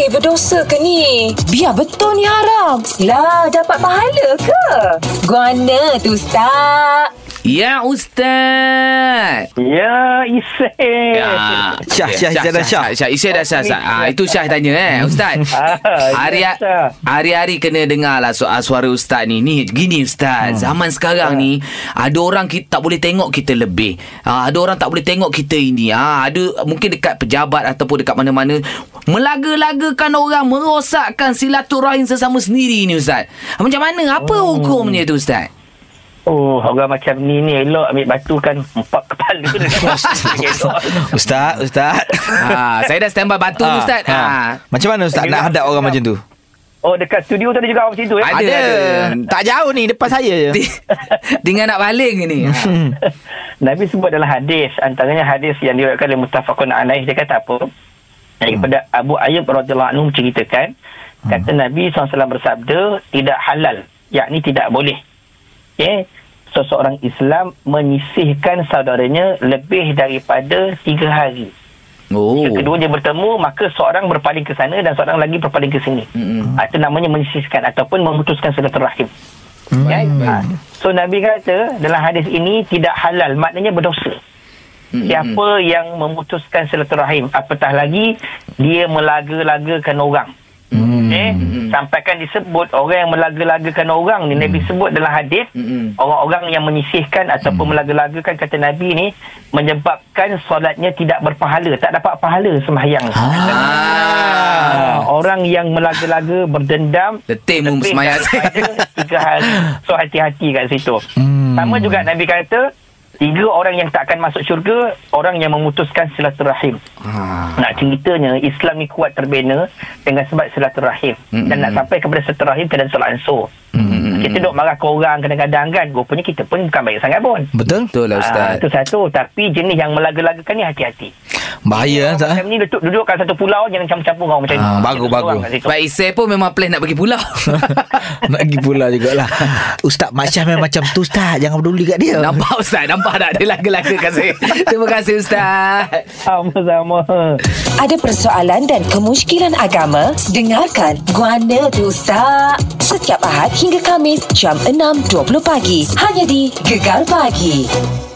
Eh berdosa ke ni? Biar betul ni haram. Lah dapat pahala ke? Guana tu Ustaz. Ya Ustaz Ya, Isai. Ya, Syah, Syah, Syah dah Syah. Syah, Syah dah Syah. Syah. Ah, itu Syah tanya eh, Ustaz. Ah, Hari ya, Syah. hari-hari kena dengar lah soal suara Ustaz ni. Ni gini Ustaz, zaman sekarang ni ada orang kita tak boleh tengok kita lebih. Ah, ada orang tak boleh tengok kita ini. Ah, ada mungkin dekat pejabat ataupun dekat mana-mana melaga-lagakan orang merosakkan silaturahim sesama sendiri ni Ustaz. Macam mana? Apa hukumnya tu Ustaz? Oh, orang macam ni ni elok ambil batu kan empat Ustaz, Ustaz. ah, saya dah standby batu Ah, Ustaz. ah. Ah. Macam mana Ustaz nak hadap orang macam tu? Oh, dekat studio tu ada juga orang macam tu eh? Ada, ada. Tak jauh ni depan saya je. Ti- Tinggal nak baling ni. Nabi sebut dalam hadis antaranya hadis yang diriwayatkan oleh muttafaqun alaih dia kata apa daripada Abu Ayyub radhiyallahu anhu menceritakan kata Nabi SAW bersabda tidak halal yakni tidak boleh okay? Seseorang Islam menyisihkan saudaranya lebih daripada tiga hari Oh. Jika keduanya bertemu maka seorang berpaling ke sana dan seorang lagi berpaling ke sini Mm-mm. ha, itu namanya menyisihkan ataupun memutuskan silaturahim Hmm. Kan? Ha. So Nabi kata dalam hadis ini tidak halal maknanya berdosa. Mm-mm. Siapa yang memutuskan silaturahim apatah lagi dia melaga-lagakan orang. Hmm. Eh, sampaikan disebut orang yang melaga-lagakan orang ni Nabi sebut dalam hadis Mm-mm. orang-orang yang menyisihkan ataupun melaga-lagakan kata Nabi ni menyebabkan solatnya tidak berpahala, tak dapat pahala sembahyang. Ah, orang yang melaga-laga berdendam Letih mu lebih semayang daripada tiga hari. So hati-hati kat situ. Hmm. Sama juga Nabi kata tiga orang yang tak akan masuk syurga orang yang memutuskan silaturahim. Ah. Nak ceritanya Islam ni kuat terbina dengan sebab silaturahim Mm-mm. dan nak sampai kepada silaturahim kena solat ansur. Mm-mm. Kita duk marah ke orang kadang-kadang kan rupanya kita pun bukan baik sangat pun. Betul? Betul lah Ah, Ustaz. Itu satu Tapi jenis yang melaga-lagakan ni hati-hati Bahaya Ustaz. eh? Macam ni duduk, duduk kat satu pulau Jangan campur-campur orang macam ni Ah, bagus, Kita bagus. seorang kat situ. Pak Isai pun memang plan nak pergi pulau. Nak pergi pula jugalah. Ustaz Mak Syah memang macam tu Ustaz. Jangan peduli kat dia. Nampak Ustaz? Nampak tak dia laga-lagakan saya? Terima kasih Ustaz. Sama-sama Ada persoalan dan kemusykilan agama? Dengarkan Guana tu Ustaz. Setiap Ahad hingga Kamis jam 6.20 pagi. Hanya di Gegar Pagi.